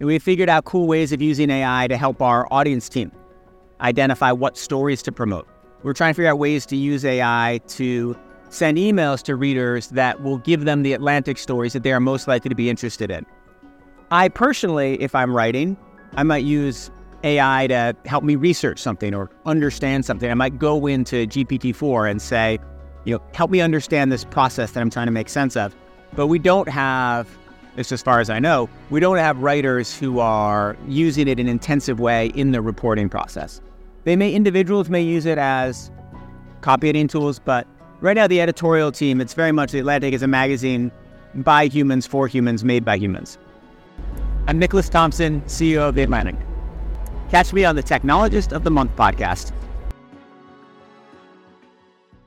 And we figured out cool ways of using AI to help our audience team identify what stories to promote. We're trying to figure out ways to use AI to send emails to readers that will give them the Atlantic stories that they are most likely to be interested in. I personally, if I'm writing, I might use AI to help me research something or understand something. I might go into GPT-4 and say, you know, help me understand this process that I'm trying to make sense of. But we don't have, as far as I know, we don't have writers who are using it in an intensive way in the reporting process. They may individuals may use it as copy editing tools, but right now the editorial team, it's very much the Atlantic is a magazine by humans for humans, made by humans. I'm Nicholas Thompson, CEO of The Atlantic. Catch me on the Technologist of the Month podcast